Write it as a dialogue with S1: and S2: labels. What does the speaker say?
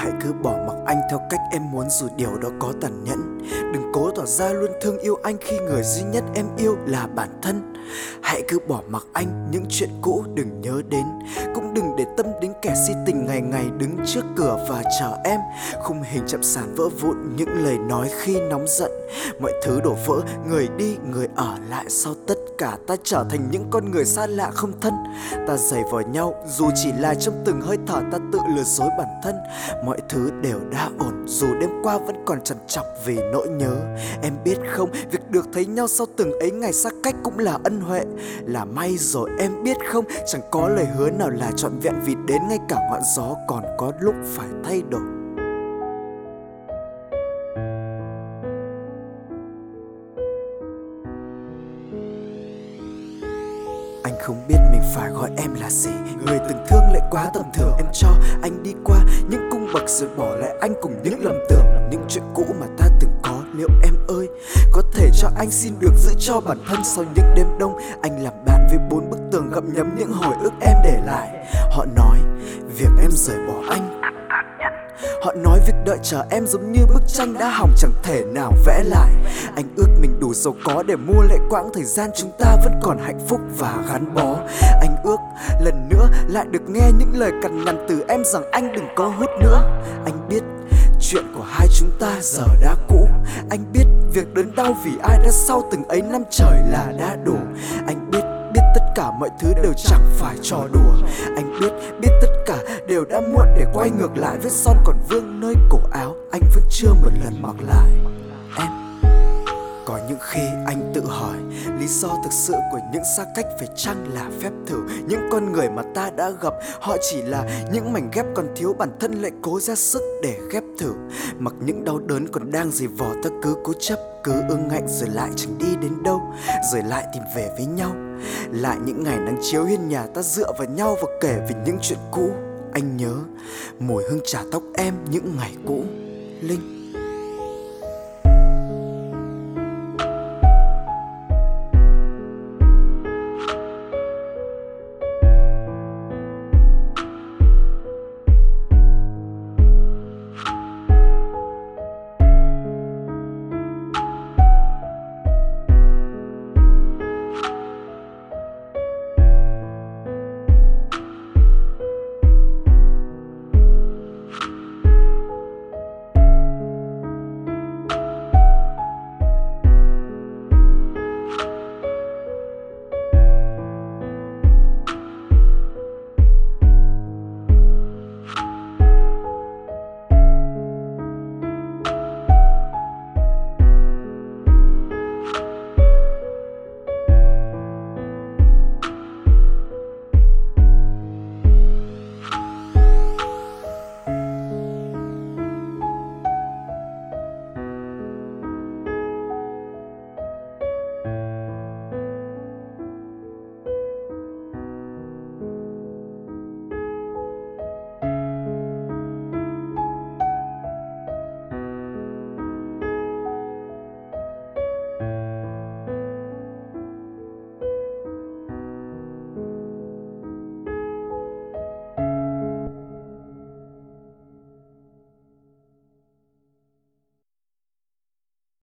S1: Hãy cứ bỏ mặc anh theo cách em muốn dù điều đó có tàn nhẫn. Đừng cố tỏ ra luôn thương yêu anh khi người duy nhất em yêu là bản thân. Hãy cứ bỏ mặc anh những chuyện cũ đừng nhớ đến. Cũng đừng để tâm đến kẻ si tình ngày ngày đứng trước cửa và chờ em. Khung hình chậm sàn vỡ vụn những lời nói khi nóng giận. Mọi thứ đổ vỡ, người đi, người ở lại sau tất cả Ta trở thành những con người xa lạ không thân. Ta giày vò nhau dù chỉ là trong từng hơi thở ta tự lừa dối bản thân. Mọi thứ đều đã ổn dù đêm qua vẫn còn trằn trọc vì nỗi nhớ. Em biết không, việc được thấy nhau sau từng ấy ngày xa cách cũng là ân huệ. Là may rồi em biết không, chẳng có lời hứa nào là trọn vẹn vì đến ngay cả ngọn gió còn có lúc phải thay đổi. Không biết mình phải gọi em là gì. Người từng thương lại quá tầm thường, Em cho anh đi qua những cung bậc rồi bỏ lại anh cùng những lầm tưởng. Những chuyện cũ mà ta từng có, Liệu em ơi, Có thể cho anh xin được giữ cho bản thân Sau những đêm đông? Anh làm bạn với bốn bức tường gặm nhấm những hồi ức em để lại. Họ nói, Việc em rời bỏ anh Họ nói việc đợi chờ em giống như bức tranh đã hỏng, chẳng thể nào vẽ lại. Anh ước mình đủ giàu có để mua lại quãng thời gian chúng ta vẫn còn hạnh phúc và gắn bó. Anh ước lần nữa lại được nghe những lời cằn nhằn từ em rằng anh đừng có hút nữa. Anh biết chuyện của hai chúng ta giờ đã cũ. Anh biết việc đớn đau vì ai đã sau từng ấy năm trời là đã đủ. Anh biết mọi thứ đều chẳng phải trò đùa. Anh biết, biết tất cả đều đã muộn để quay ngược lại Vết son còn vương nơi cổ áo. Anh vẫn chưa một lần mặc lại. Em có những khi anh tự hỏi Lý do thực sự của những xa cách phải chăng là phép thử? Những con người mà ta đã gặp Họ chỉ là những mảnh ghép còn thiếu bản thân lại cố ra sức để ghép thử. Mặc những đau đớn còn đang dày vò ta cứ cố chấp, Cứ ương ngạnh, rồi lại chẳng đi đến đâu, Rồi lại tìm về với nhau. Lại những ngày nắng chiếu hiên nhà ta dựa vào nhau và kể về những chuyện cũ. Anh nhớ, mùi hương trà tóc em những ngày cũ. Linh.